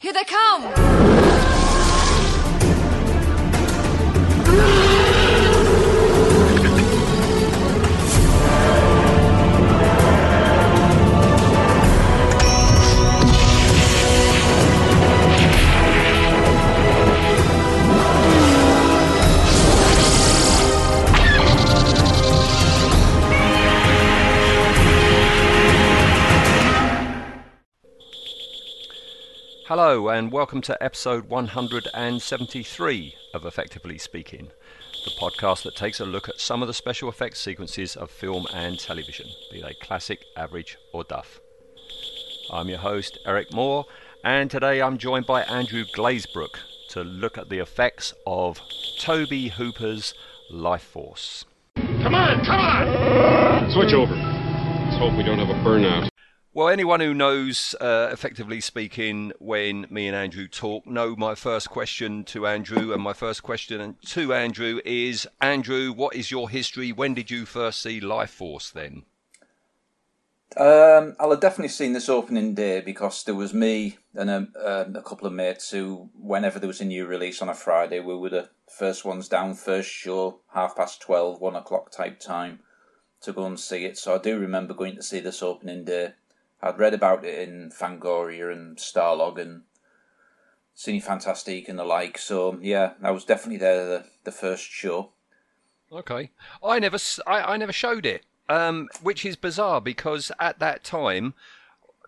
Here they come! Hello, and welcome to episode 173 of Effectively Speaking, the podcast that takes a look at some of the special effects sequences of film and television, be they classic, average, or duff. I'm your host, Eric Moore, and today I'm joined by Andrew Glazebrook to look at the effects of Toby Hooper's Lifeforce. Come on, come on! Switch over. Let's hope we don't have a burnout. Well, anyone who knows, uh, effectively speaking, when me and Andrew talk, know my first question to Andrew, and my first question to Andrew is, Andrew, what is your history? When did you first see Lifeforce? Then, Um, I'll have definitely seen this opening day because there was me and a, um, a couple of mates who, whenever there was a new release on a Friday, we were the first ones down, first show, half past 12, one o'clock type time to go and see it. So I do remember going to see this opening day. I'd read about it in Fangoria and Starlog and Cinefantastique and the like. So yeah, I was definitely there the, the first show. okay, I never, I, I never showed it, um, which is bizarre because at that time.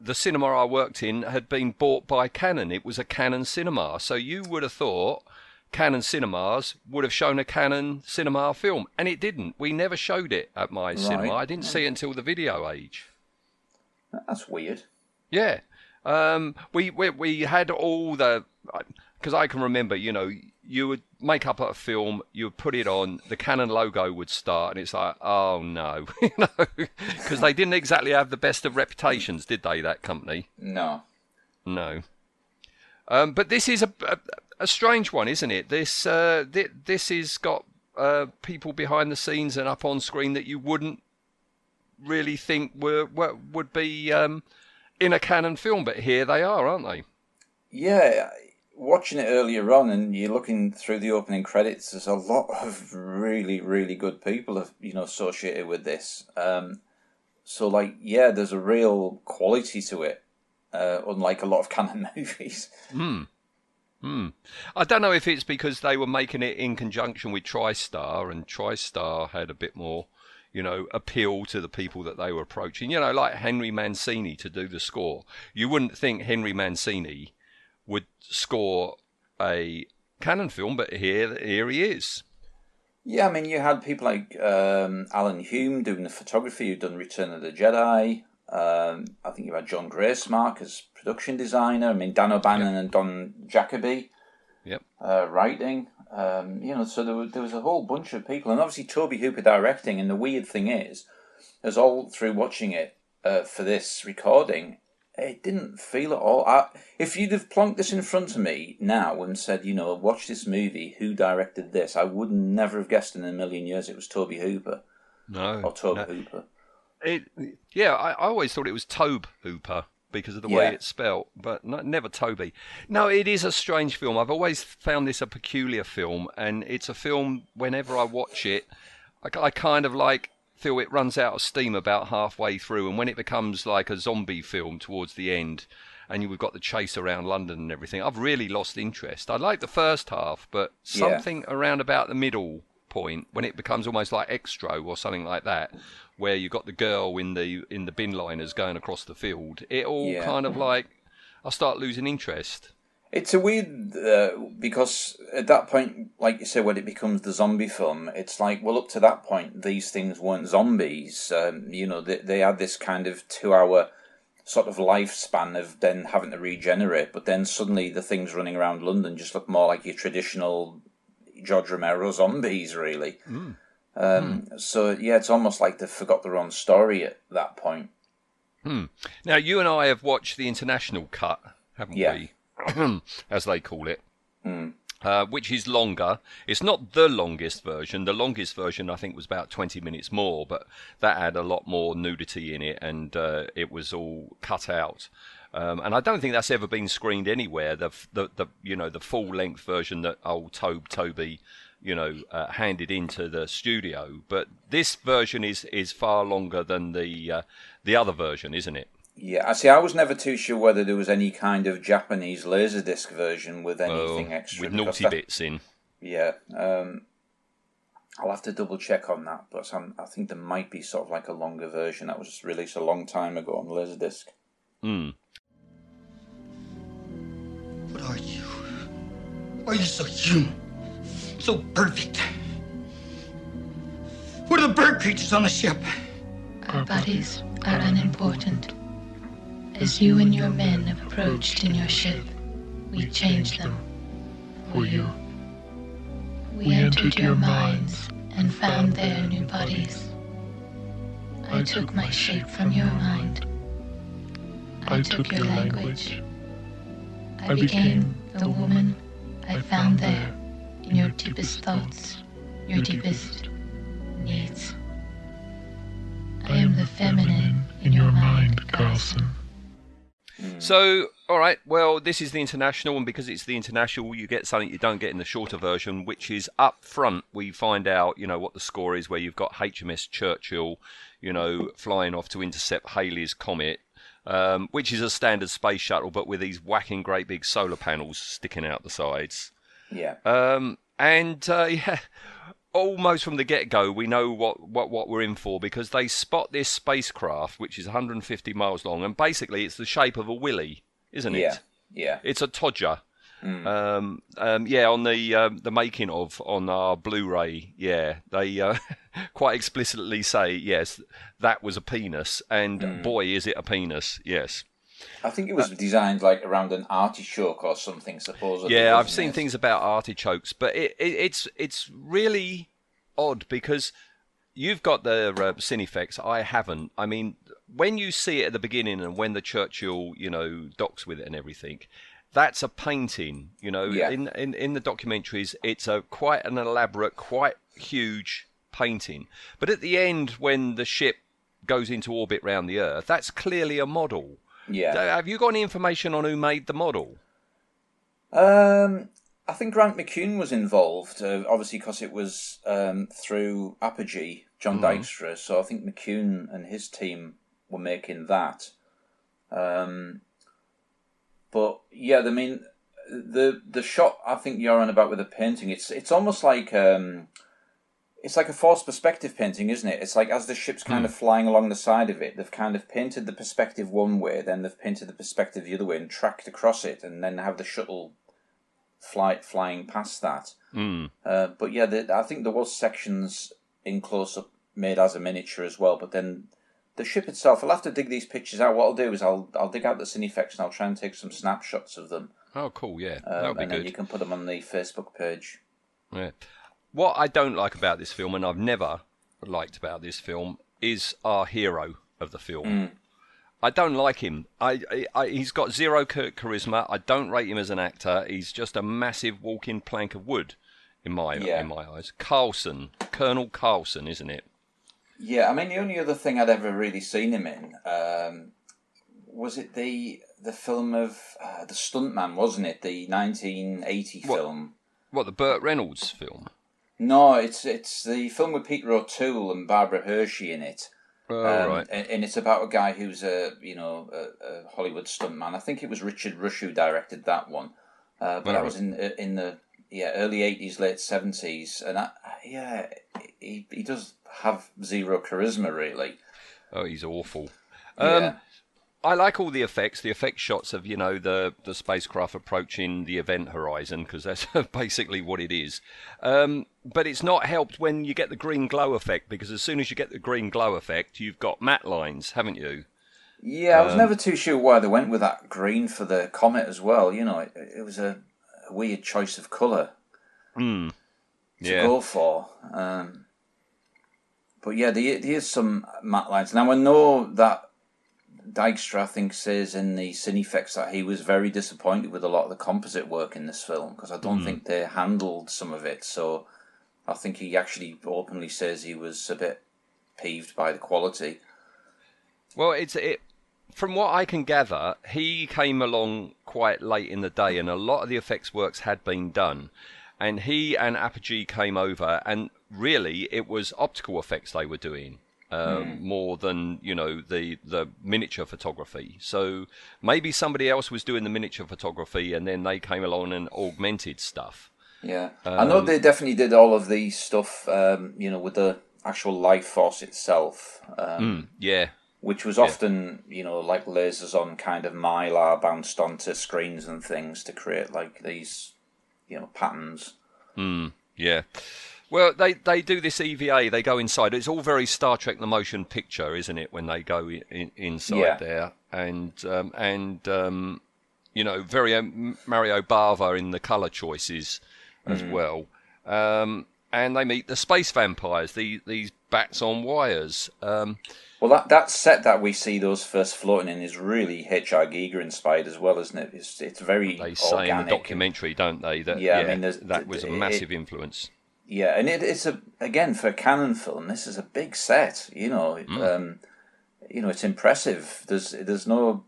The cinema I worked in had been bought by Cannon. It was a Cannon cinema. So you would have thought Cannon cinemas would have shown a Cannon cinema film, and it didn't. We never showed it at my cinema. I didn't see it until the video age. That's weird. Yeah, um, we, we we had all the because I can remember. You know, you would make up a film, you would put it on, the Cannon logo would start, and it's like, oh no, you know, because they didn't exactly have the best of reputations, did they? That company. No. No. Um, but this is a, a, a strange one, isn't it? This uh, thi- this has got uh, people behind the scenes and up on screen that you wouldn't really think were, were would be um, in a Cannon film, but here they are, aren't they? Yeah, watching it earlier on, and you're looking through the opening credits. There's a lot of really, really good people, of, you know, associated with this. Um, so, like, yeah, there's a real quality to it, uh, unlike a lot of Cannon movies. Hmm. I don't know if it's because they were making it in conjunction with TriStar, and TriStar had a bit more, you know, appeal to the people that they were approaching. You know, like Henry Mancini to do the score. You wouldn't think Henry Mancini would score a Cannon film, but here, here he is. Yeah, I mean, you had people like um, Alan Hume doing the photography, who'd done Return of the Jedi. Um, I think you had John Graysmark as production designer. I mean, Dan O'Bannon and Don Jakoby. Yep. uh, writing. Um, you know, so there, were, there was a whole bunch of people, and obviously Toby Hooper directing. And the weird thing is, as all through watching it uh, for this recording, it didn't feel at all. I, if you'd have plonked this in front of me now and said, you know, watch this movie, who directed this, I would never have guessed in a million years it was Toby Hooper No. or Toby no. Hooper. It, yeah, I, I always thought it was Tobe Hooper because of the way Yeah. it's spelt, but no, never Toby. No, it is a strange film. I've always found this a peculiar film, and it's a film. Whenever I watch it, I, I kind of like feel it runs out of steam about halfway through, and when it becomes like a zombie film towards the end. And you've got the chase around London and everything. I've really lost interest. I like the first half, but Yeah. something around about the middle point when it becomes almost like Xtro or something like that where you've got the girl in the in the bin liners going across the field it all Yeah. kind of like i start losing interest It's a weird uh, because at that point, like you said, when it becomes the zombie film, it's like well, up to that point, these things weren't zombies. Um, you know, they they had this kind of two-hour sort of lifespan of then having to regenerate, but then suddenly the things running around London just look more like your traditional George Romero zombies, really. Um, So yeah, it's almost like they forgot their own story at that point. now you and i have watched the international cut haven't Yeah. we as they call it uh, which is longer. It's not the longest version. The longest version, I think, was about 20 minutes more, but that had a lot more nudity in it and uh, it was all cut out. Um, and I don't think that's ever been screened anywhere. The, the, the you know the full length version that old Tobe Toby, you know, uh, handed into the studio. But this version is is far longer than the uh, the other version, isn't it? Yeah, I see. I was never too sure whether there was any kind of Japanese laserdisc version with anything Oh, extra. with naughty that- bits in. Yeah, um, I'll have to double check on that, but I think there might be sort of like a longer version that was released a long time ago on laserdisc. Mm. Why are you so human? So perfect? What are the bird creatures on the ship? Our bodies are unimportant. As you and your men have approached in your ship, we changed them for you. We entered your minds and found their new bodies. I took my shape from your mind. I took your language. I became the woman I found there in your deepest thoughts, your deepest needs. I am the feminine in your mind, Carlson. So, all right. Well, this is the international, and because it's the international, you get something you don't get in the shorter version, which is up front. We find out, you know, what the score is, where you've got HMS Churchill, you know, flying off to intercept Halley's comet, um, which is a standard space shuttle, but with these whacking great big solar panels sticking out the sides. Yeah, Um, and uh, yeah, almost from the get go, we know what, what, what we're in for because they spot this spacecraft, which is 150 miles long, and basically it's the shape of a willy, isn't it? yeah, yeah. It's a Todger. Um, um, yeah, on the um, the making of on our Blu-ray, yeah, they uh, quite explicitly say yes, that was a penis, and boy, is it a penis! Yes, I think it was designed like around an artichoke or something, supposedly. Yeah, I've seen it? things about artichokes, but it, it, it's it's really odd because you've got the uh, Cinefex. I haven't. I mean, when you see it at the beginning and when the Churchill, you know, docks with it and everything, that's a painting. You know, Yeah. in, in in the documentaries, it's a quite an elaborate, quite huge painting. But at the end, when the ship goes into orbit round the Earth, that's clearly a model. Yeah. Uh, Have you got any information on who made the model? Um, I think Grant McCune was involved, uh, obviously because it was um, through Apogee, John Dykstra. So I think McCune and his team were making that. Um, but yeah, I mean, the the shot I think you're on about with the painting, it's it's almost like um, it's like a forced perspective painting, isn't it? It's like as the ship's kind of flying along the side of it, they've kind of painted the perspective one way, then they've painted the perspective the other way and tracked across it, and then have the shuttle flight flying past that. Mm. Uh, but yeah, the, I think there was sections in close up made as a miniature as well. But then the ship itself, I'll have to dig these pictures out. What I'll do is I'll I'll dig out the Cinefex and I'll try and take some snapshots of them, Oh, cool. Yeah, um, that would be and then good. you can put them on the Facebook page. Yeah. What I don't like about this film, and I've never liked about this film, is our hero of the film. I don't like him. I, I, I he's got zero char- charisma. I don't rate him as an actor. He's just a massive walking plank of wood, in my Yeah. in my eyes. Carlson, Colonel Carlson, isn't it? Yeah, I mean the only other thing I'd ever really seen him in um, was it the the film of uh, the Stuntman, wasn't it? The 1980 film. What the Burt Reynolds film? No, it's it's the film with Peter O'Toole and Barbara Hershey in it. Oh, Um, right. and, and it's about a guy who's a you know a, a Hollywood stuntman. I think it was Richard Rush who directed that one, uh, but that Alright. was in in the yeah early eighties, late seventies, and I, yeah, he he does have zero charisma really. Oh, he's awful. Um, yeah, I like all the effects, the effect shots of you know the the spacecraft approaching the event horizon because that's basically what it is. Um, but it's not helped when you get the green glow effect because as soon as you get the green glow effect, you've got matte lines, haven't you? yeah. um, I was never too sure why they went with that green for the comet as well. You know, it, it was a, a weird choice of color. to Yeah. go for. Um, but yeah, there, there's some matte lines. Now I know that Dykstra, I think, says in the Cinefex that he was very disappointed with a lot of the composite work in this film because I don't hmm. think they handled some of it. So I think he actually openly says he was a bit peeved by the quality. Well, it's it from what I can gather, he came along quite late in the day, and a lot of the effects works had been done. And he and Apogee came over, and really it was optical effects they were doing. Um, More than you know the the miniature photography. So maybe somebody else was doing the miniature photography, and then they came along and augmented stuff. Yeah, I know they definitely did all of the stuff. Um, you know, with the actual life force itself, um, Yeah, which was often you know like lasers on kind of mylar bounced onto screens and things to create like these you know patterns. Yeah. Well, they, they do this EVA. They go inside. It's all very Star Trek: The Motion Picture, isn't it? When they go in, inside Yeah. there, and um, and um, you know, very um, Mario Bava in the color choices as well. Um, and they meet the space vampires. These these bats on wires. Um, Well, that that set that we see those first floating in is really H.R. Giger inspired as well, isn't it? It's it's very they say in the documentary, don't they? That Yeah, I mean, that was a it- massive influence. Yeah, and it, it's a again for a Cannon film. This is a big set. You know, Mm. um, you know, it's impressive. There's there's no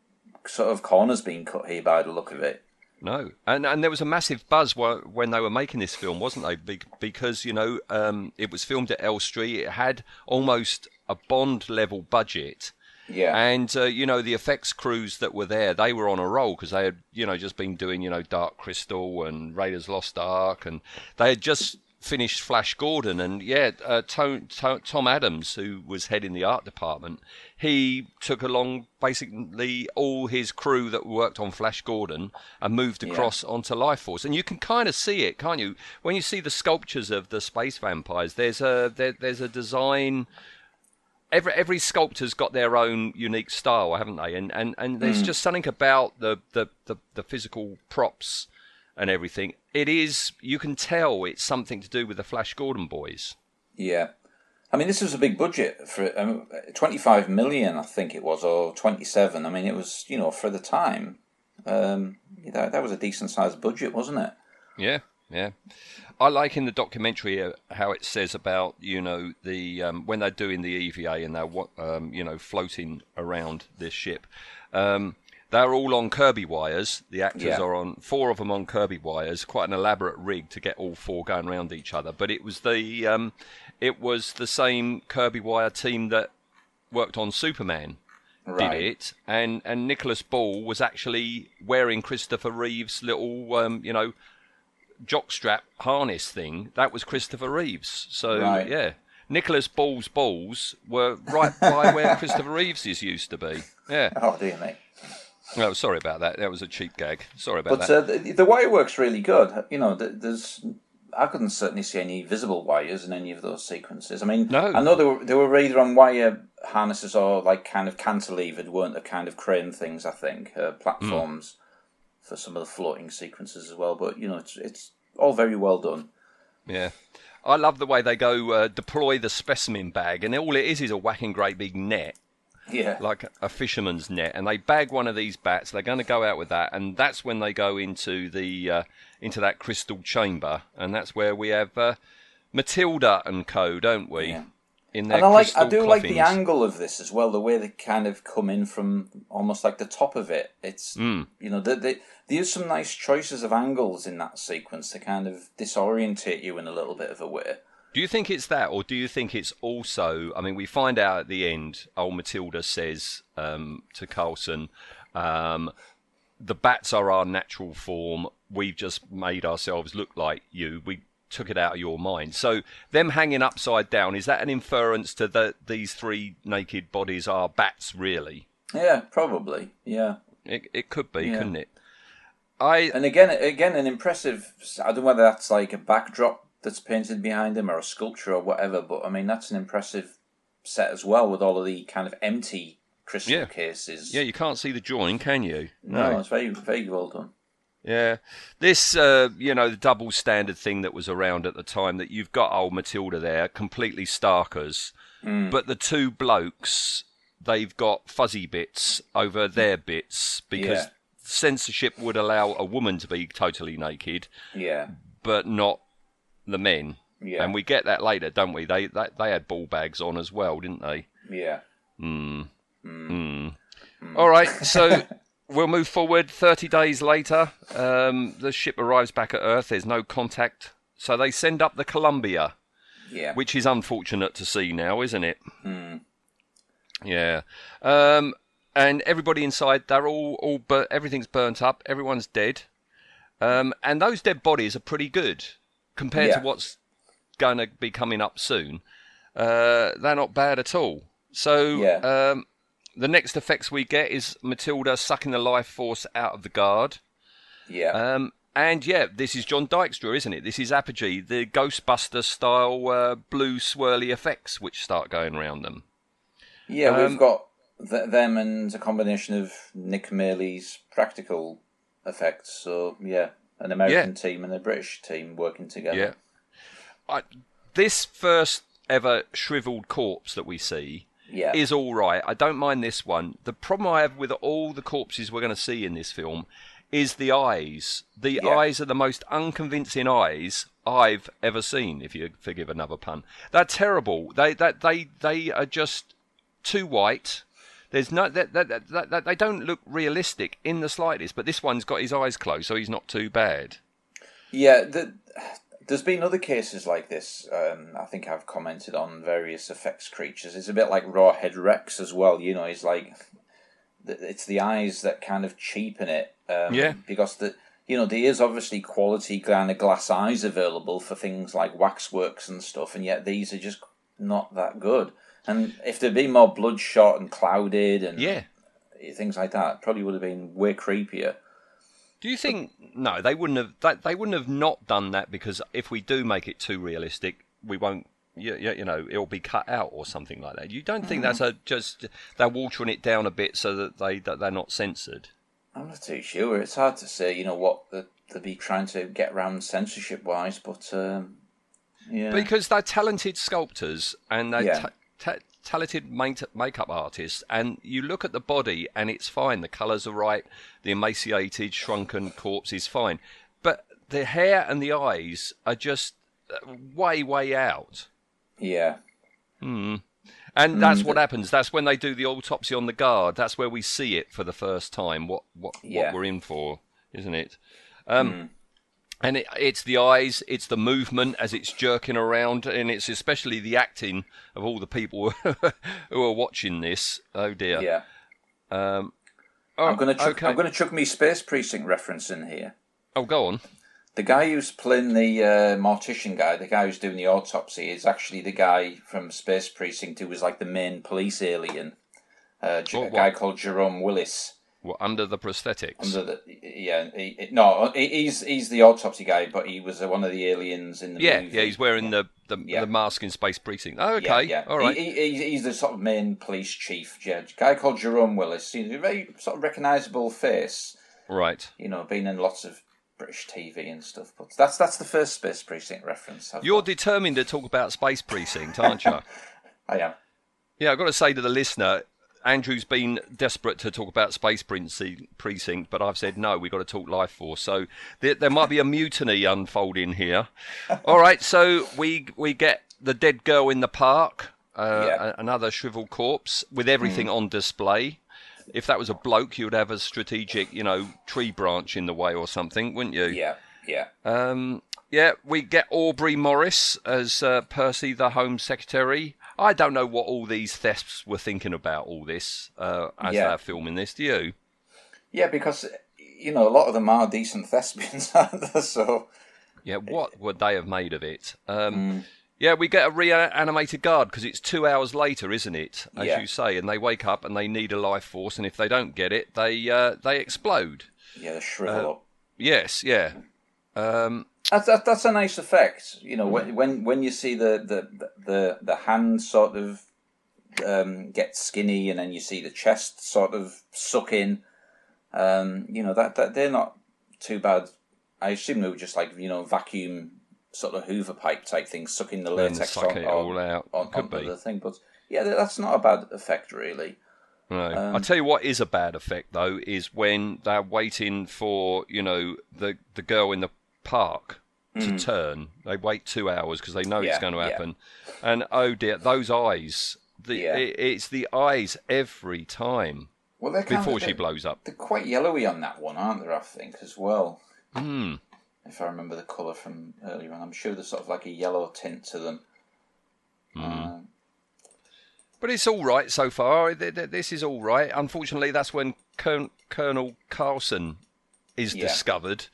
sort of corners being cut here by the look of it. No, and and there was a massive buzz wh- when they were making this film, wasn't they? Because you know um, it was filmed at Elstree. It had almost a Bond level budget, Yeah, and uh, you know the effects crews that were there, they were on a roll because they had you know just been doing you know Dark Crystal and Raiders Lost Ark, and they had just finished Flash Gordon, and yeah, uh, Tom, Tom, Tom Adams, who was head in the art department, he took along basically all his crew that worked on Flash Gordon and moved across onto Lifeforce, and you can kind of see it, can't you? When you see the sculptures of the space vampires, there's a there, there's a design every every sculptor's got their own unique style, haven't they? And and, and there's just something about the, the, the, the physical props and everything. It is you can tell it's something to do with the Flash Gordon boys. yeah. I mean, this was a big budget for um, twenty five million, I think it was, or twenty seven. I mean, it was you know for the time. Um, that that was a decent sized budget, wasn't it? Yeah, yeah. I like in the documentary uh, how it says about you know the um, when they're doing the EVA and they're um, you know floating around this ship. Um, they're all on Kirby wires. The actors Yeah. are on four of them on Kirby wires. Quite an elaborate rig to get all four going around each other. But it was the um, it was the same Kirby wire team that worked on Superman Right. did it, and and Nicholas Ball was actually wearing Christopher Reeve's little, um, you know, jockstrap harness thing. That was Christopher Reeves. So Right. yeah, Nicholas Ball's balls were right by where Christopher Reeves's used to be. Yeah. Oh dear me. No, sorry about that. That was a cheap gag. Sorry about But that. uh, the, the wire works really good. You know, there's I couldn't certainly see any visible wires in any of those sequences. I mean, No. I know they were they were either on wire harnesses or like kind of cantilevered, weren't the kind of crane things? I think uh, platforms for some of the floating sequences as well. But you know, it's it's all very well done. Yeah. I love the way they go uh, deploy the specimen bag, and all it is is a whacking great big net. Yeah, like a fisherman's net, and they bag one of these bats. They're going to go out with that, and that's when they go into the uh, into that crystal chamber, and that's where we have uh, Matilda and Co, don't we? Yeah. In their and I like I do like the angle of this as well. The way they kind of come in from almost like the top of it. It's Hmm. you know they, they, there's some nice choices of angles in that sequence to kind of disorientate you in a little bit of a way. Do you think it's that, or do you think it's also? I mean, we find out at the end. Old Matilda says um, to Carlson, um, "The bats are our natural form. We've just made ourselves look like you. We took it out of your mind." So, them hanging upside down is that an inference to that these three naked bodies are bats? Really, Yeah, probably. Yeah, it, it could be, Yeah. couldn't it? I and again, again, an impressive. I don't know whether that's like a backdrop that's painted behind him or a sculpture or whatever, but I mean that's an impressive set as well with all of the kind of empty crystal Yeah. cases. yeah, you can't see the join, can you? no, it's very very well done. Yeah, this uh, you know the double standard thing that was around at the time that you've got old Matilda there, completely starkers, but the two blokes they've got fuzzy bits over their bits because Yeah. censorship would allow a woman to be totally naked, Yeah, but not the men. Yeah. And we get that later, don't we? They they, they had ball bags on as well, didn't they? yeah. Hmm. All right, so we'll move forward. 30 days later, um, the ship arrives back at Earth. There's no contact. So they send up the Columbia, Yeah. which is unfortunate to see now, isn't it? Yeah. Um, and everybody inside, they're all, all bur- everything's burnt up. Everyone's dead. Um, and those dead bodies are pretty good compared Yeah. to what's going to be coming up soon. Uh, they're not bad at all. So Yeah. um, the next effects we get is Matilda sucking the life force out of the guard. yeah. Um, and yeah, this is John Dykstra, isn't it? This is Apogee, the Ghostbuster style uh, blue swirly effects which start going around them. yeah, um, we've got th- them and a combination of Nick Maley's practical effects. So, yeah, an American team and a British team working together. Yeah. I, this first ever shriveled corpse that we see Yeah. is all right. I don't mind this one. The problem I have with all the corpses we're going to see in this film is the eyes. The Yeah. eyes are the most unconvincing eyes I've ever seen. If you forgive another pun, they're terrible. They that they they are just too white. There's no that, that, that, that, they don't look realistic in the slightest. But this one's got his eyes closed, so he's not too bad. Yeah, the, there's been other cases like this. Um, I think I've commented on various effects creatures. It's a bit like Rawhead Rex as well. You know, he's like it's the eyes that kind of cheapen it. Um, Yeah. Because the you know there is obviously quality kind of glass eyes available for things like waxworks and stuff, and yet these are just not that good. And if they'd been more bloodshot and clouded and Yeah. things like that, probably would have been way creepier. Do you think no? They wouldn't have. They, they wouldn't have not done that because if we do make it too realistic, we won't. You, you, you know, it'll be cut out or something like that. You don't think that's a just they're watering it down a bit so that they that they're not censored. I'm not too sure. It's hard to say, you know, what the, they'd be trying to get around censorship wise, but um, yeah, because they're talented sculptors and they're Yeah. ta- ta- talented make- makeup artist, And you look at the body and it's fine. The colours are right. The emaciated, shrunken corpse is fine. But the hair and the eyes are just uh, way, way out. yeah, Hmm. And that's what happens. That's when they do the autopsy on the guard. That's where we see it for the first time. What what Yeah. what we're in for, isn't it? Um, And it, it's the eyes, it's the movement as it's jerking around, and it's especially the acting of all the people who are watching this. Oh dear. yeah. Oh, I'm gonna chuck, okay. I'm gonna chuck me space precinct reference in here. Oh, go on. The guy who's playing the uh, mortician guy, the guy who's doing the autopsy, is actually the guy from Space Precinct who was like the main police alien. Uh, J- Oh, a what? guy called Jerome Willis. Well, under the prosthetics. Under the, yeah, he, he- no, he- he's he's the autopsy guy, but he was one of the aliens in the yeah, movie. yeah, he's wearing the, the Yeah. the mask in Space Precinct. Oh, okay, yeah. all right. He, he, he's- he's the sort of main police chief. Yeah, guy called Jerome Willis. He's a very sort of recognisable face. right. You know, been in lots of British TV and stuff. But that's that's the first Space Precinct reference. I've You're got. determined to talk about Space Precinct, aren't you? I am. Yeah, I've got to say to the listener, Andrew's been desperate to talk about Space Precinct, but I've said no, we've got to talk Lifeforce. So there, there might be a mutiny unfolding here. All right, so we we get the dead girl in the park, uh, Yeah. another shriveled corpse with everything on display. If that was a bloke, you'd have a strategic, you know, tree branch in the way or something, wouldn't you? Yeah, yeah. Um, yeah, we get Aubrey Morris as uh, Percy, the Home Secretary. I don't know what all these thefts were thinking about all this uh, as Yeah. they're filming this. Do you? Yeah, because you know a lot of them are decent thespians, aren't they? So Yeah, what would they have made of it? Um, Mm. Yeah, we get a reanimated guard because it's two hours later, isn't it? As Yeah. you say, and they wake up and they need a life force, and if they don't get it, they uh, they explode. yeah, they shrivel up. Yes, yeah. Um, That's that, that's a nice effect. You know, when when when you see the the the, the hand sort of um, get skinny, and then you see the chest sort of suck in. Um, you know that that they're not too bad. I assume they were just like you know vacuum sort of Hoover pipe type thing, sucking the latex suck on, it on, all out. on, Could be. the thing. But yeah, that's not a bad effect really. No. Um, I tell you what is a bad effect though is when they're waiting for you know the the girl in the park to turn. They wait two hours because they know Mm. Yeah, it's going to yeah. happen, and oh dear, those eyes. The Yeah. it, it's the eyes every time. Well, they're before of, she blows up. they're quite yellowy on that one, aren't they? I think as well. Hmm. If I remember the colour from earlier on, I'm sure there's sort of like a yellow tint to them. Um, But it's all right so far. Th- th- This is all right. Unfortunately, that's when Colonel, Colonel Carlson is Yeah. discovered,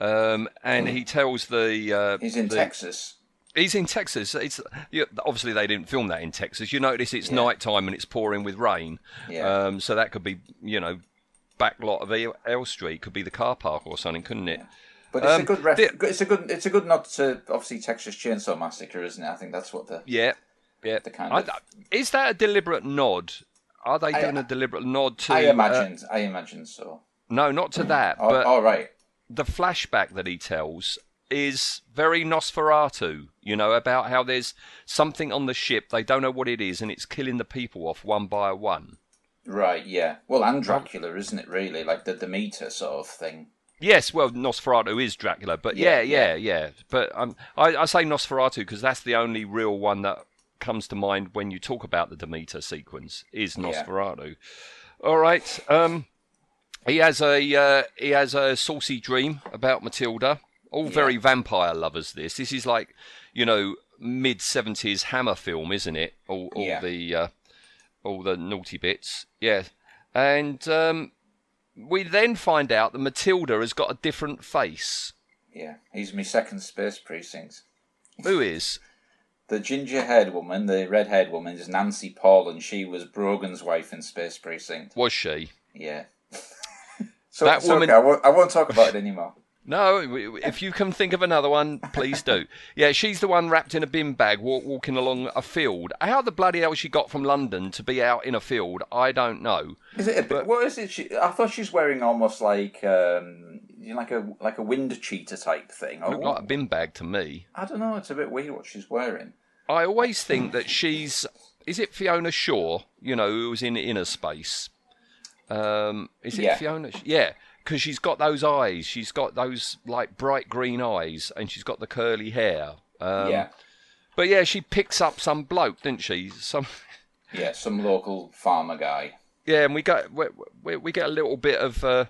um, and he tells the uh, he's in the- Texas. He's in Texas. It's yeah, obviously they didn't film that in Texas. You notice it's Yeah. night time and it's pouring with rain. Yeah. Um, so that could be you know back lot of Elstree could be the car park or something, couldn't it? But it's a Um, good ref- the- it's a good it's a good nod to obviously Texas Chainsaw Massacre, isn't it? I think that's what the Yeah, yeah. The kind I- of- is that a deliberate nod? Are they I- doing a deliberate nod to? I uh, I imagined so. no, not to that, Oh, but all right. The flashback that he tells is very Nosferatu, you know, about how there's something on the ship, they don't know what it is, and it's killing the people off one by one. Right, yeah. Well, and Dracula, isn't it? Really, like the Demeter sort of thing. Yes, well, Nosferatu is Dracula, but yeah, Yeah, yeah, yeah. But um, I, I say Nosferatu because that's the only real one that comes to mind when you talk about the Demeter sequence is Nosferatu. All right. Um, he has a uh, he has a saucy dream about Matilda. All very vampire lovers. This this is like you know mid seventies Hammer film, isn't it? All all Yeah. the uh, all the naughty bits. Yeah, and um, we then find out that Matilda has got a different face. Yeah, he's my second space precinct. Who is? The ginger-haired woman, the red-haired woman, is Nancy Paul, and she was Brogan's wife in Space Precinct. Was she? Yeah. So That woman- okay, I, won't, I won't talk about it anymore. No, if you can think of another one, please do. Yeah, she's the one wrapped in a bin bag walk, walking along a field. How the bloody hell she got from London to be out in a field, I don't know. Is it a bit? What is it? She, I thought she's wearing almost like um, you know, like a like a wind cheater type thing. Looked like a bin bag to me. I don't know. It's a bit weird what she's wearing. I always think that she's. Is it Fiona Shaw? You know, who was in Inner Space? Um, is it Yeah. Fiona? Yeah, because she's got those eyes. She's got those like bright green eyes, and she's got the curly hair. Um, yeah, But yeah, she picks up some bloke, didn't she? Some. yeah, some local farmer guy. Yeah, and we got we, we, we get a little bit of uh,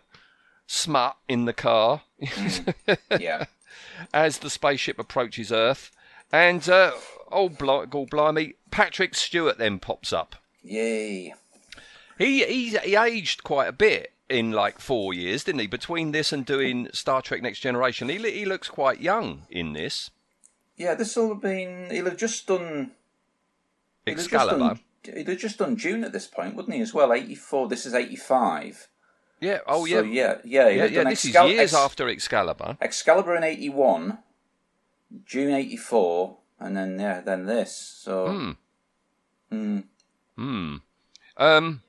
smut in the car Yeah, as the spaceship approaches Earth, and uh, oh, God blimey, Patrick Stewart then pops up. yay. He, he he aged quite a bit in like four years, didn't he? Between this and doing Star Trek Next Generation, he he looks quite young in this. Yeah, this will have been. He'll have just done. he'll have just Excalibur. He'd have just done Dune at this point, wouldn't he? As well, eighty-four. This is eighty-five. Yeah. Oh So, yeah. yeah, yeah. Yeah, yeah. done This Excal- is years Ex- after Excalibur. Excalibur in eighty-one, Dune eighty-four, and then yeah, then this. So Hmm. hmm. Hmm. Um.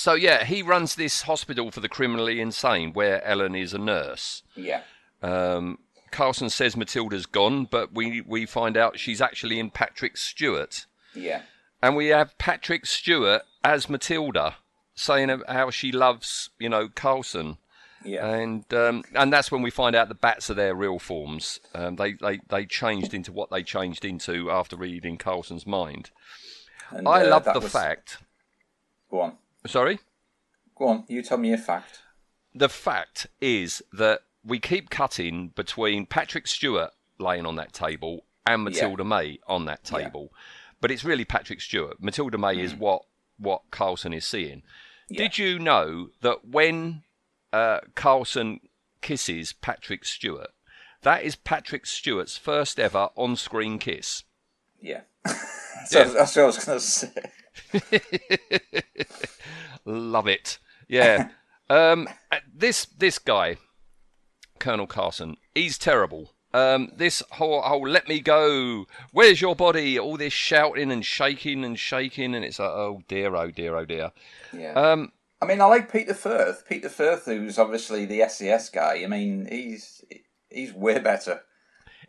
So yeah, he runs this hospital for the criminally insane, where Ellen is a nurse. yeah, Um, Carlson says Matilda's gone, but we we find out she's actually in Patrick Stewart, yeah, and we have Patrick Stewart as Matilda, saying how she loves you know Carlson. yeah. And um, and that's when we find out the bats are their real forms. Um, they, they they changed into what they changed into after reading Carlson's mind. And, I uh, love the was- fact. Go on, Sorry. go on. You tell me a fact. the fact is that we keep cutting between Patrick Stewart laying on that table and Matilda May on that Yeah. table, but it's really Patrick Stewart. Matilda May is what what Carlson is seeing. Yeah. Did you know that when uh, Carlson kisses Patrick Stewart, that is Patrick Stewart's first ever on-screen kiss? Yeah. so Yeah. that's what I was going to say. Love it. Yeah. um, this this guy, Colonel Carlson, he's terrible. Um, this whole whole let me go. Where's your body? All this shouting and shaking and shaking, and it's like, oh dear, oh dear, oh dear. Yeah. Um, I mean, I like Peter Firth. Peter Firth, who's obviously the SAS guy. I mean, he's he's way better.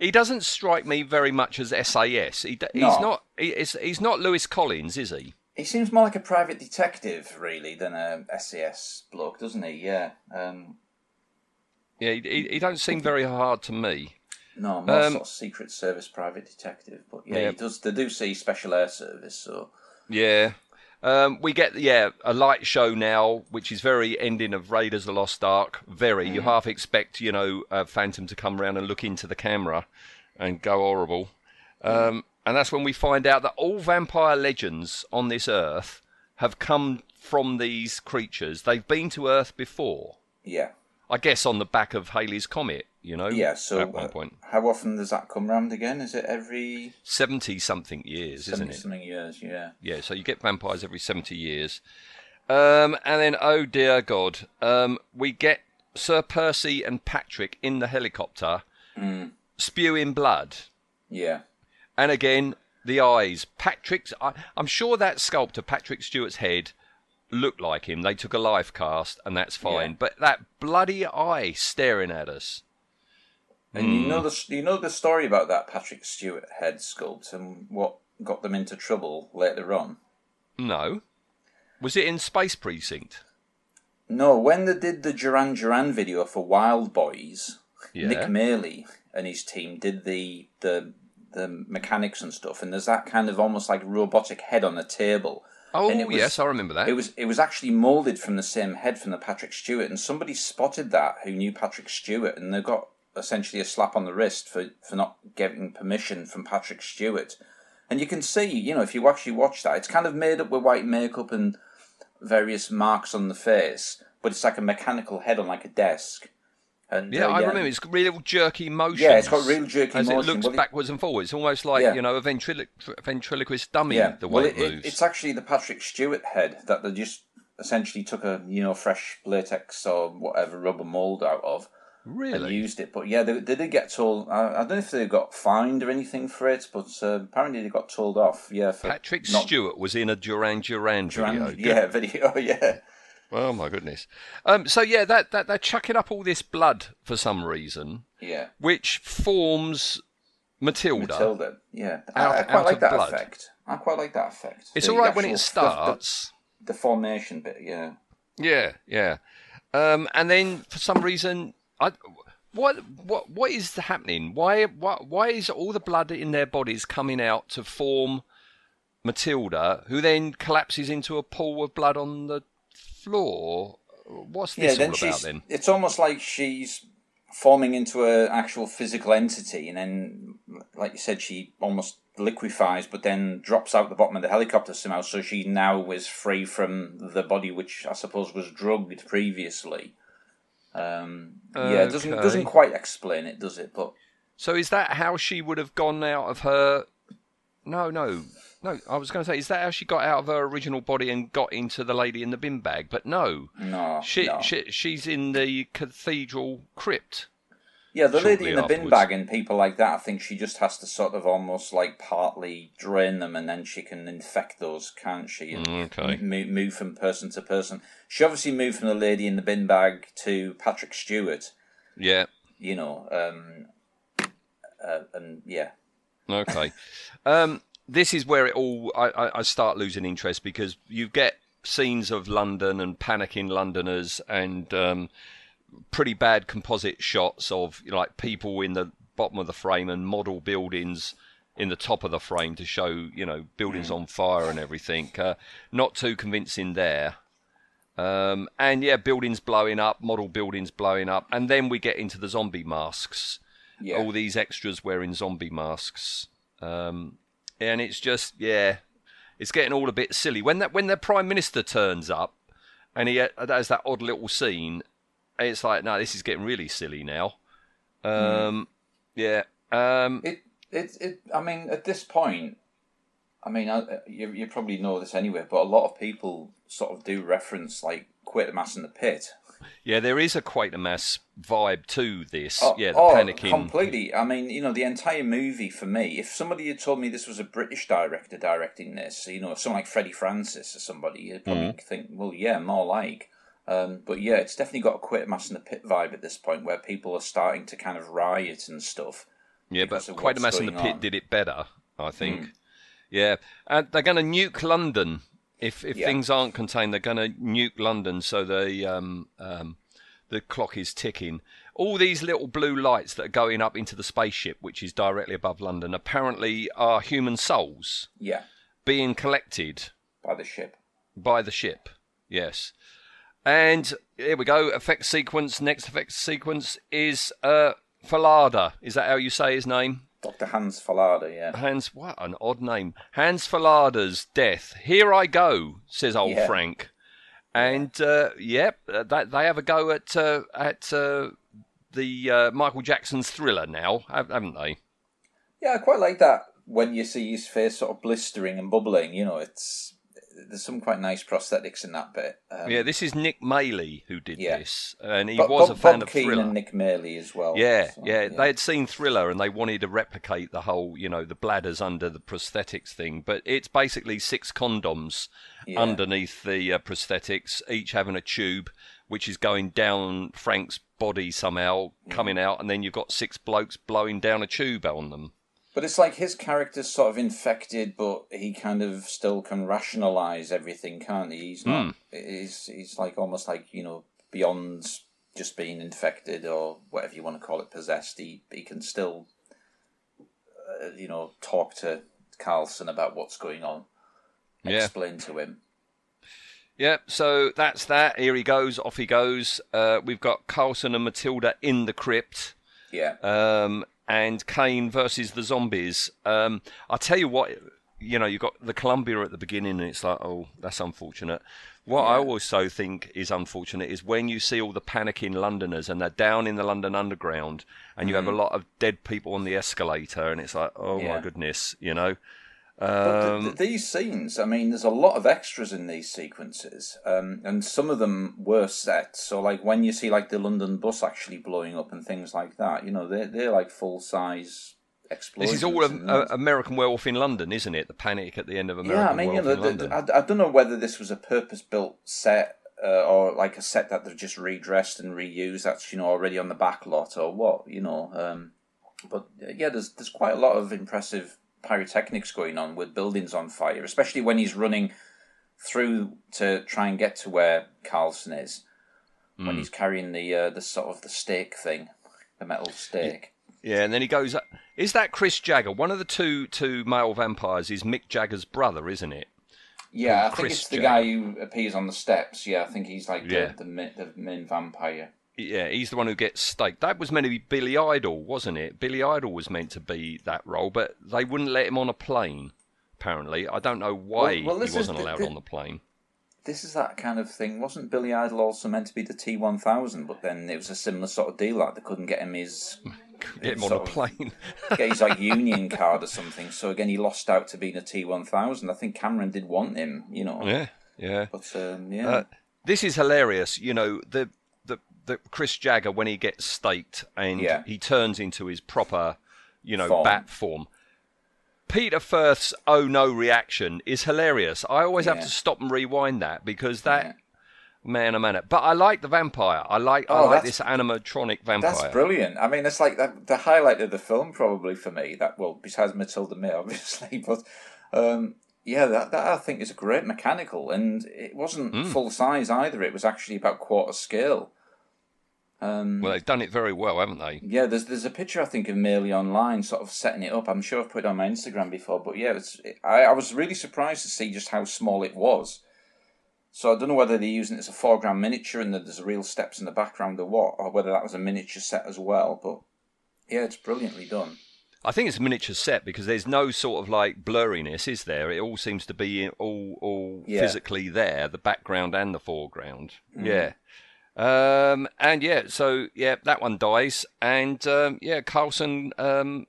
He doesn't strike me very much as SAS. He, he's No. not. He, he's, not Lewis Collins, is he? He seems more like a private detective, really, than a SAS bloke, doesn't he? Yeah. Um, Yeah, he, he, he don't seem very hard to me. no, more Um, sort of Secret Service private detective. But yeah, Yeah. he does. They do see Special Air Service, so Yeah. Um, we get yeah a light show now, which is very ending of Raiders: of The Lost Ark. Very, you half expect you know uh, Phantom to come around and look into the camera and go horrible, um, and that's when we find out that all vampire legends on this earth have come from these creatures. They've been to Earth before, Yeah. I guess, on the back of Halley's comet. You know, Yeah, so at one uh, point, how often does that come round again? Is it every seventy something years, isn't 70 it? something years? Yeah. Yeah, so you get vampires every 70 years. Um, and then, oh dear God, um, we get Sir Percy and Patrick in the helicopter spewing blood. Yeah. And again, the eyes. Patrick's, I, I'm sure that sculptor, Patrick Stewart's head, looked like him. They took a life cast, and that's fine. Yeah. But that bloody eye staring at us. And you know hmm. the you know the story about that Patrick Stewart head sculpt and what got them into trouble later on. No. Was it in Space Precinct? No, when they did the Duran Duran video for Wild Boys, Yeah. Nick Maley and his team did the the the mechanics and stuff, and there's that kind of almost like robotic head on a table. Oh, And it oh, was- yes, I remember that. It was it was actually molded from the same head from the Patrick Stewart, and somebody spotted that who knew Patrick Stewart, and they got essentially a slap on the wrist for for not getting permission from Patrick Stewart. And you can see, you know, if you actually watch that, it's kind of made up with white makeup and various marks on the face, but it's like a mechanical head on like a desk. And Yeah, uh, I remember. It's got real jerky motion. Yeah, it's got real jerky as motion. it looks Well, it- backwards and forwards, almost like Yeah. you know a ventrilo- ventriloquist dummy. Yeah, the way well, it, it, moves. it's actually the Patrick Stewart head that they just essentially took a you know fresh latex or whatever rubber mold out of and really. used it. But yeah, they, they did get told. I, I don't know if they got fined or anything for it, but uh, apparently they got told off. Yeah, for Patrick not Stewart was in a Duran Duran Duran- video. Yeah, video. Yeah, Oh my goodness. Um, so yeah, that, that they're chucking up all this blood for some reason, yeah. which forms Matilda. Matilda. Yeah, Out- I, I quite like of that blood. effect. I quite like that effect. It's The all right when it the- starts. The, the formation bit. Yeah. Yeah, yeah. Um, and then for some reason, I, what what what is happening? Why why why is all the blood in their bodies coming out to form Matilda, who then collapses into a pool of blood on the floor? What's Yeah, this then all she's. about then? It's almost like she's forming into an actual physical entity, and then, like you said, she almost liquefies, but then drops out the bottom of the helicopter somehow. So she now is free from the body, which I suppose was drugged previously. Um, Yeah, it doesn't Okay. doesn't quite explain it, does it? But So is that how she would have gone out of her? No, no, no. I was going to say, is that how she got out of her original body and got into the lady in the bin bag? But no, no, she, no. she she's in the cathedral crypt. Yeah, the lady in the bin bag and people like that, I think she just has to sort of almost like partly drain them and then she can infect those, can't she? And Mm, okay. Move, move from person to person. She obviously moved from the lady in the bin bag to Patrick Stewart, Yeah. you know, um, uh, and yeah. Okay. um, this is where it all I, I, I start losing interest because you get scenes of London and panicking Londoners and um, pretty bad composite shots of you know, like people in the bottom of the frame and model buildings in the top of the frame to show you know buildings on fire and everything. Uh, not too convincing there. Um, and yeah, buildings blowing up, model buildings blowing up, and then we get into the zombie masks Yeah. all these extras wearing zombie masks, um, and it's just yeah, it's getting all a bit silly when that when the prime minister turns up, and he uh, has that odd little scene. It's like no, this is getting really silly now. Um, Yeah, um, It, it, it. I mean, at this point, I mean, I, you, you probably know this anyway, but a lot of people sort of do reference like Quatermass in the Pit. yeah, there is a Quatermass vibe to this. Oh, yeah, the oh, panicking. completely. I mean, you know, the entire movie for me. If somebody had told me this was a British director directing this, you know, someone like Freddie Francis or somebody, you'd probably Mm-hmm. think, well, yeah, more like. Um, but yeah, it's definitely got a Quatermass in the Pit vibe at this point, where people are starting to kind of riot and stuff. Yeah, but of what's Quatermass in the Pit on. Did it better, I think. Yeah, and they're going to nuke London if if Yeah. things aren't contained. They're going to nuke London, so the um, um, the clock is ticking. All these little blue lights that are going up into the spaceship, which is directly above London, apparently are human souls Yeah, being collected by the ship. by the ship. Yes. And here we go. Effect sequence. Next effect sequence is uh, Fallada. Is that how you say his name? Dr. Hans Fallada, yeah. Hans, what an odd name. Hans Fallada's death. Here I go, says old Yeah. Frank. And uh, yep, uh, that they have a go at uh, at uh, the uh, Michael Jackson's Thriller now, haven't they? Yeah, I quite like that when you see his face sort of blistering and bubbling, you know, it's there's some quite nice prosthetics in that bit. Um, Yeah, this is Nick Maley who did Yeah. this, and he was Bob, a fan Bob of Keane Thriller. and Nick Maley as well. Yeah, so, yeah, they had seen Thriller and they wanted to replicate the whole, you know, the bladders under the prosthetics thing. But it's basically six condoms Yeah. underneath the uh, prosthetics, each having a tube, which is going down Frank's body somehow, coming out, and then you've got six blokes blowing down a tube on them. But it's like his character's sort of infected, but he kind of still can rationalize everything, can't he? He's not. Hmm. He's he's like almost like you know beyond just being infected or whatever you want to call it, possessed. He he can still, uh, you know, talk to Carlson about what's going on, Yeah. explain to him. Yeah, so that's that. Here he goes, off he goes. Uh, we've got Carlson and Matilda in the crypt. Yeah, um, and Caine versus the zombies. Um, I tell you what, you know, you've got the Columbia at the beginning, and it's like, oh, that's unfortunate. What I also think is unfortunate is when you see all the panicking Londoners and they're down in the London Underground, and you have a lot of dead people on the escalator, and it's like, oh my Mm. Goodness, you know. But th- Um, th- these scenes, I mean, there's a lot of extras in these sequences, um, and some of them were set. So, like when you see like the London bus actually blowing up and things like that, you know, they're they're like full size explosions. this is all a, a. American Werewolf in London, isn't it? The panic at the end of American yeah, I mean, you know, in the, London. I, I don't know whether this was a purpose built set. Uh, or like a set that they've just redressed and reused that's you know already on the back lot or what you know um, but uh, yeah there's there's quite a lot of impressive pyrotechnics going on with buildings on fire especially when he's running through to try and get to where Carlson is Hmm. when he's carrying the uh, the sort of the stake thing the metal stake Yeah, and then he goes. Is that Chris Jagger? One of the two two male vampires is Mick Jagger's brother, isn't it? yeah I Chris think it's the Jagger. guy who appears on the steps yeah I think he's like Yeah. the, the, the main vampire Yeah, he's the one who gets staked. That was meant to be Billy Idol, wasn't it? Billy Idol was meant to be that role, but they wouldn't let him on a plane. Apparently, I don't know why Well- well, he wasn't allowed the- on the plane. this is that kind of thing. Wasn't Billy Idol also meant to be the T one thousand? But then it was a similar sort of deal. Like they couldn't get him his Get him on a plane. get his like union card or something. So again, he lost out to being a T one thousand. I think Cameron did want him, you know. yeah, yeah. But um, yeah, Uh, this is hilarious. You know the the the Chris Jagger when he gets staked and Yeah. he turns into his proper, you know, Form. bat form. Peter Firth's "Oh no" reaction is hilarious. I always have to stop and rewind that because that Yeah. man, a man. But I like the vampire. I like I Oh, like this animatronic vampire. that's brilliant. I mean, it's like the, the highlight of the film probably for me. That well, besides Matilda May, obviously, but um, yeah, that that I think is a great mechanical, and it wasn't Hmm. full size either. It was actually about quarter scale. Um, Well, they've done it very well, haven't they? Yeah, there's there's a picture I think of Maley online, sort of setting it up. I'm sure I've put it on my Instagram before, but yeah, it's I, I was really surprised to see just how small it was. So I don't know whether they're using it as a foreground miniature and that there's real steps in the background or what, or whether that was a miniature set as well. But yeah, it's brilliantly done. I think it's a miniature set because there's no sort of like blurriness, is there? It all seems to be all all Yeah. physically there, the background and the foreground. Yeah. Um, and yeah, so yeah, that one dies, and um, yeah, Carlson um,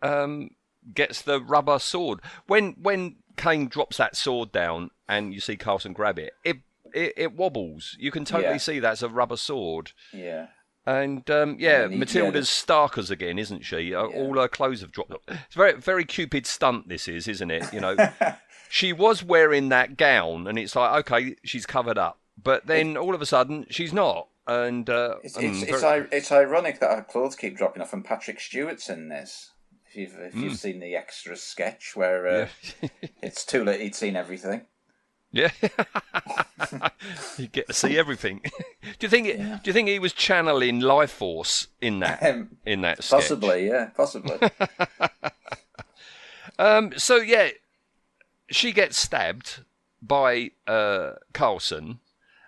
um, gets the rubber sword. When when Caine drops that sword down, and you see Carlson grab it, it it, it wobbles. You can totally Yeah. see that's a rubber sword. Yeah, And um, yeah, And Matilda's yeah, Starkers again, isn't she? Uh, All her clothes have dropped. It's very, very Cupid stunt. This is, isn't it? You know, she was wearing that gown, and it's like, okay, she's covered up, but then all of a sudden she's not, and uh, it's it's, it's, very- it's ironic that her clothes keep dropping off, and Patrick Stewart's in this. If you've if you've seen the extra sketch where uh, it's too late, he'd seen everything. yeah, you get to see everything. do you think? It, Do you think he was channeling Lifeforce in that Um, in that sketch? Possibly, yeah, possibly. Um, so yeah, she gets stabbed by uh, Carlson,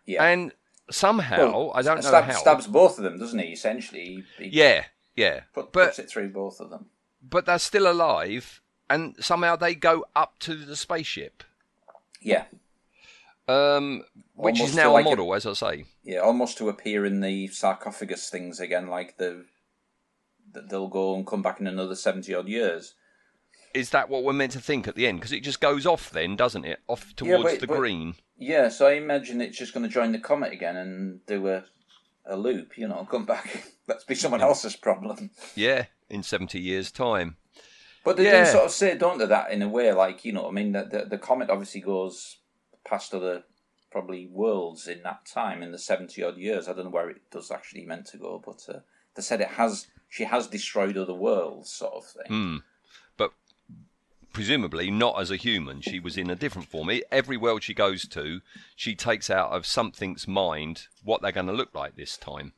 Yeah. and somehow I don't know stab- how. Stabs both of them, doesn't he? Essentially, he, Yeah, yeah, put, but puts it through both of them. but they're still alive, and somehow they go up to the spaceship, Yeah, um, which Almost is now like a a- model, as I say. yeah, almost to appear in the sarcophagus things again, like the that they'll go and come back in another seventy odd years. Is that what we're meant to think at the end? Because it just goes off then, doesn't it? Off Yeah, towards but- the but- green. Yeah, so I imagine it's just going to join the comet again and do a a loop. You know, come back. Let's be someone else's problem. Yeah, in seventy years' time. But they Yeah. do sort of say, don't they, that in a way, like, you know, I mean, the, the, the comet obviously goes past other, probably, worlds in that time, in the 70 odd years. I don't know where it does actually meant to go, but uh, they said it has, she has destroyed other worlds, sort of thing. Hmm. Presumably not as a human. She was in a different form. Every world she goes to, she takes out of something's mind what they're going to look like this time.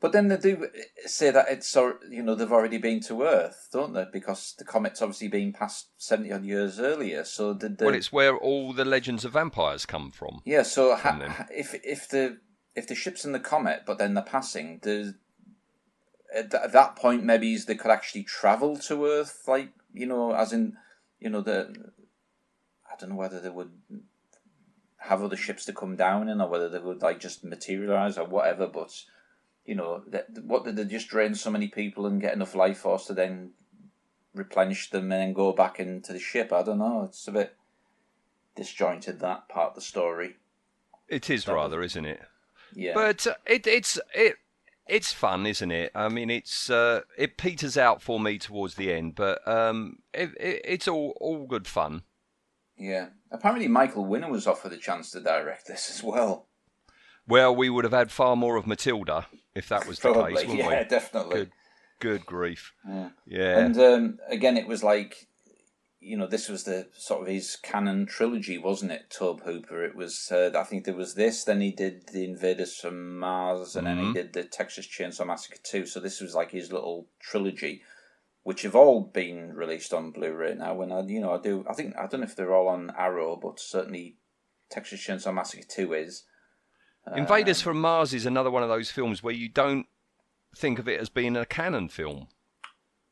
But then they do say that it's, you know, they've already been to Earth, don't they? Because the comet's obviously been past 70 odd years earlier. So did the. Well, it's where all the legends of vampires come from. Yeah, so ha- if if the if the ship's in the comet, but then they're passing, does at, th- at that point maybe they could actually travel to Earth, like you know, as in you know the I don't know whether they would have other ships to come down in, or whether they would like just materialize or whatever. But you know, that, what did they just drain so many people and get enough life force to then replenish them and then go back into the ship? I don't know. It's a bit disjointed that part of the story. It is rather, isn't it? Yeah. But uh, it, it's it it's fun, isn't it? I mean, it's uh, it peters out for me towards the end, but um, it, it, it's all all good fun. Yeah. Apparently, Michael Winner was offered a chance to direct this as well. Well, we would have had far more of Matilda if that was the case, wouldn't yeah, we? definitely. Good, good grief. Yeah. Yeah. And um, again, it was like, you know, this was the sort of his Cannon trilogy, wasn't it? Tobe Hooper. It was. Uh, I think there was this. Then he did the Invaders from Mars, and then Mm-hmm. he did the Texas Chainsaw Massacre two. So this was like his little trilogy, which have all been released on Blu-ray now. When I, you know, I do. I think I don't know if they're all on Arrow, but certainly Texas Chainsaw Massacre two is. Invaders from Mars is another one of those films where you don't think of it as being a Cannon film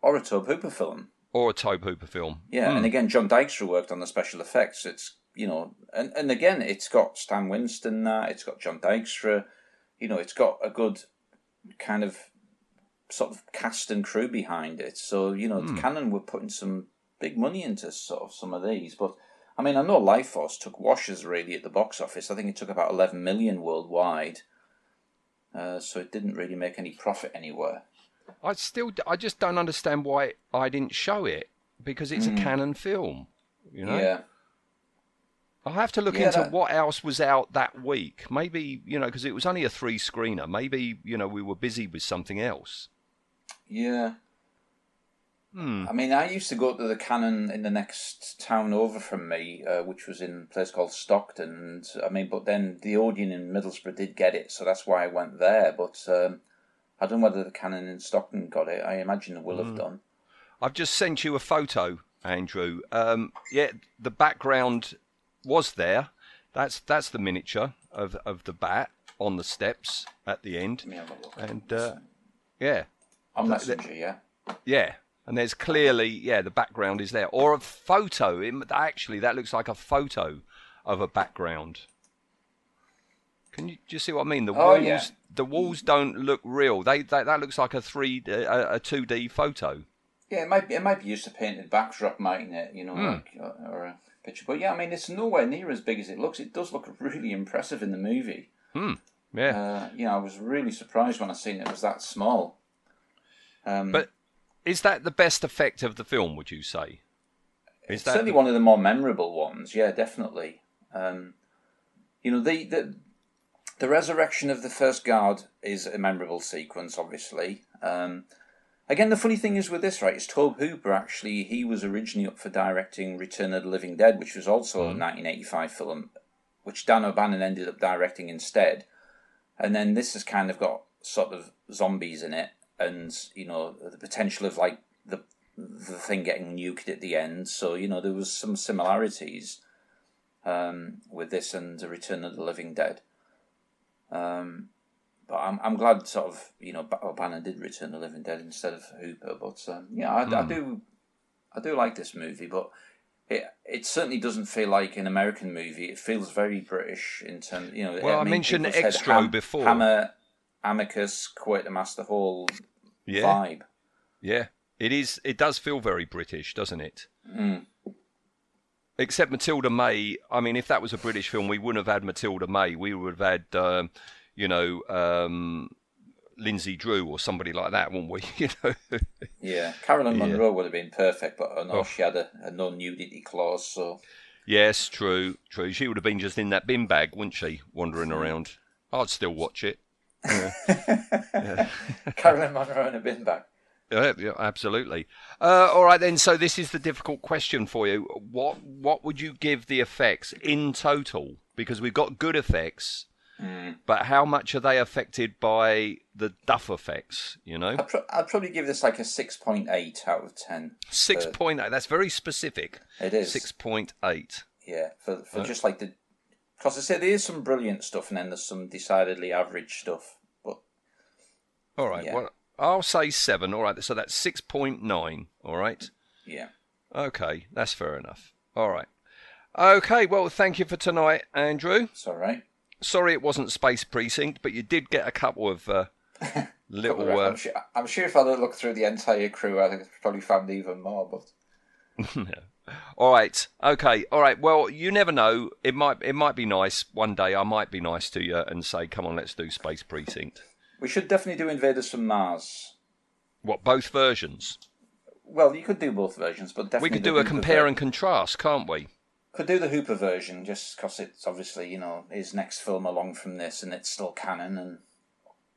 Or a Tobe Hooper film. Or a Tobe Hooper film. Yeah, and again, John Dykstra worked on the special effects. It's you know, and and again, it's got Stan Winston there. It's got John Dykstra. You know, it's got a good kind of sort of cast and crew behind it. So you know, the Cannon were putting some big money into sort of some of these. But I mean, I know Lifeforce took washes really at the box office. I think it took about eleven million worldwide. Uh, so it didn't really make any profit anywhere. I still, I just don't understand why I didn't show it because it's a Cannon film. You know, Hmm. Yeah. I'll have to look Yeah, into that- what else was out that week. Maybe you know, because it was only a three screener. Maybe you know we were busy with something else. Yeah. Hmm. I mean, I used to go to the Cannon in the next town over from me, uh, which was in a place called Stockton. And I mean, but then the Odeon in Middlesbrough did get it, so that's why I went there. But um, I don't know whether the Cannon in Stockton got it. I imagine it will Hmm. have done. I've just sent you a photo, Andrew. Um, yeah, the background was there. That's that's the miniature of of the bat on the steps at the end, Let me have a look. and uh, yeah, On Messenger, yeah. yeah. And there's clearly, yeah, the background is there, or a photo. It, actually, that looks like a photo of a background. Can you see what I mean? The Oh, walls, yeah. the walls don't look real. They that, that looks like a three, a, a two D photo. Yeah, it might be. It might be used to painted backdrop, mightn't it? You know, Hmm. like or, or a picture. But yeah, I mean, it's nowhere near as big as it looks. It does look really impressive in the movie. Hmm. Yeah, Uh, you know, I was really surprised when I seen it was that small. Um, but is that the best effect of the film? Would you say? Is that certainly one of the more memorable ones. Yeah, definitely. Um, you know, the, the the resurrection of the first guard is a memorable sequence. Obviously, um, again, the funny thing is with this, right? Is Tobe Hooper actually? He was originally up for directing Return of the Living Dead, which was also a 1985 film, which Dan O'Bannon ended up directing instead. And then this has kind of got sort of zombies in it, and you know the potential of like the the thing getting nuked at the end. So you know there was some similarities. um, with this and the Return of the Living Dead. Um, but I'm I'm glad sort of you know O'Bannon did Return the Living Dead instead of Hooper. But um, yeah, I, I do I do like this movie, but it it certainly doesn't feel like an American movie. It feels very British in terms, you know. Well, I mean, mentioned people said Xtro before. Hammer, Amicus, Quartermaster Hall Yeah. vibe. Yeah, it is. It does feel very British, doesn't it? Mm. Except Matilda May. I mean, if that was a British film, we wouldn't have had Matilda May. We would have had, um, you know, um, Lindsay Drew or somebody like that, wouldn't we? You know. Yeah, Caroline Yeah. Munro would have been perfect, but I know Oh. she had a, a no nudity clause, so yes, true, true. She would have been just in that bin bag, wouldn't she, wandering around? I'd still watch it. Caroline Munro in a bin bag. Yeah, yeah, absolutely. Uh, all right then. So this is the difficult question for you. What what would you give the effects in total? Because we've got good effects, but how much are they affected by the duff effects? You know, I'd, pro- I'd probably give this like a six point eight out of ten. six point eight. That's very specific. It is Six point eight. Yeah, for for just like the because I say there is some brilliant stuff and then there's some decidedly average stuff. But All right. Yeah. Well, I'll say seven. All right. So that's six point nine. All right. yeah, Okay, that's fair enough. All right. Okay. Well, thank you for tonight, Andrew. it's all right. Sorry it wasn't Space Precinct, but you did get a couple of uh, little. I'm, Uh, sure, I'm sure if I look through the entire crew, I'd have probably found even more. But all right, okay, all right. Well, you never know. It might it might be nice one day. I might be nice to you and say, "Come on, let's do Space Precinct." We should definitely do Invaders from Mars. What both versions? Well, you could do both versions, but definitely We could do a Hooper compare ver- and contrast, can't we? Could do the Hooper version just because it's obviously you know his next film along from this, and it's still Cannon, and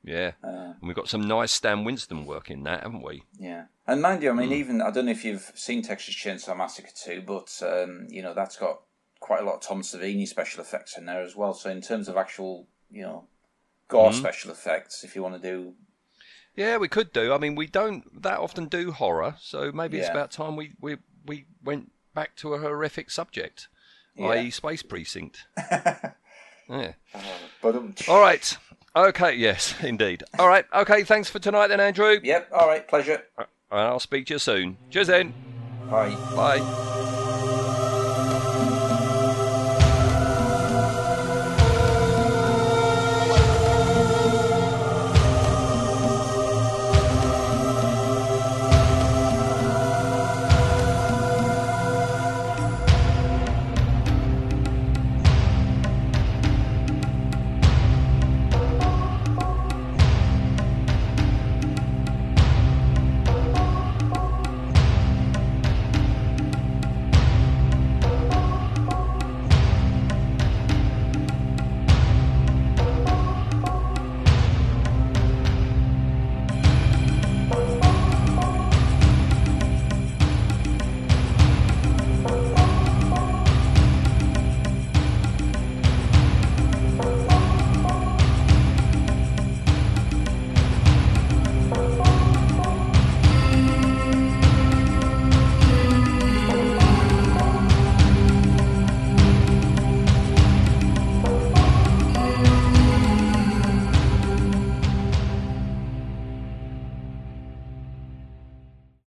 Yeah. uh, And we've got some nice Stan Winston work in that, haven't we? yeah. And mind you, I mean, Hmm. even I don't know if you've seen Texas Chainsaw Massacre two, but um, you know that's got quite a lot of Tom Savini special effects in there as well. So in terms of actual, you know, gore Hmm. special effects, if you want to do, Yeah, we could do. I mean, we don't that often do horror, so maybe it's about time we, we, we went back to a horrific subject, Yeah. i.e., Space Precinct. yeah. um, All right. Okay. Yes, indeed. All right. Okay. Thanks for tonight, then, Andrew. yep, all right, pleasure. And I'll speak to you soon. Cheers, then. Bye. Bye.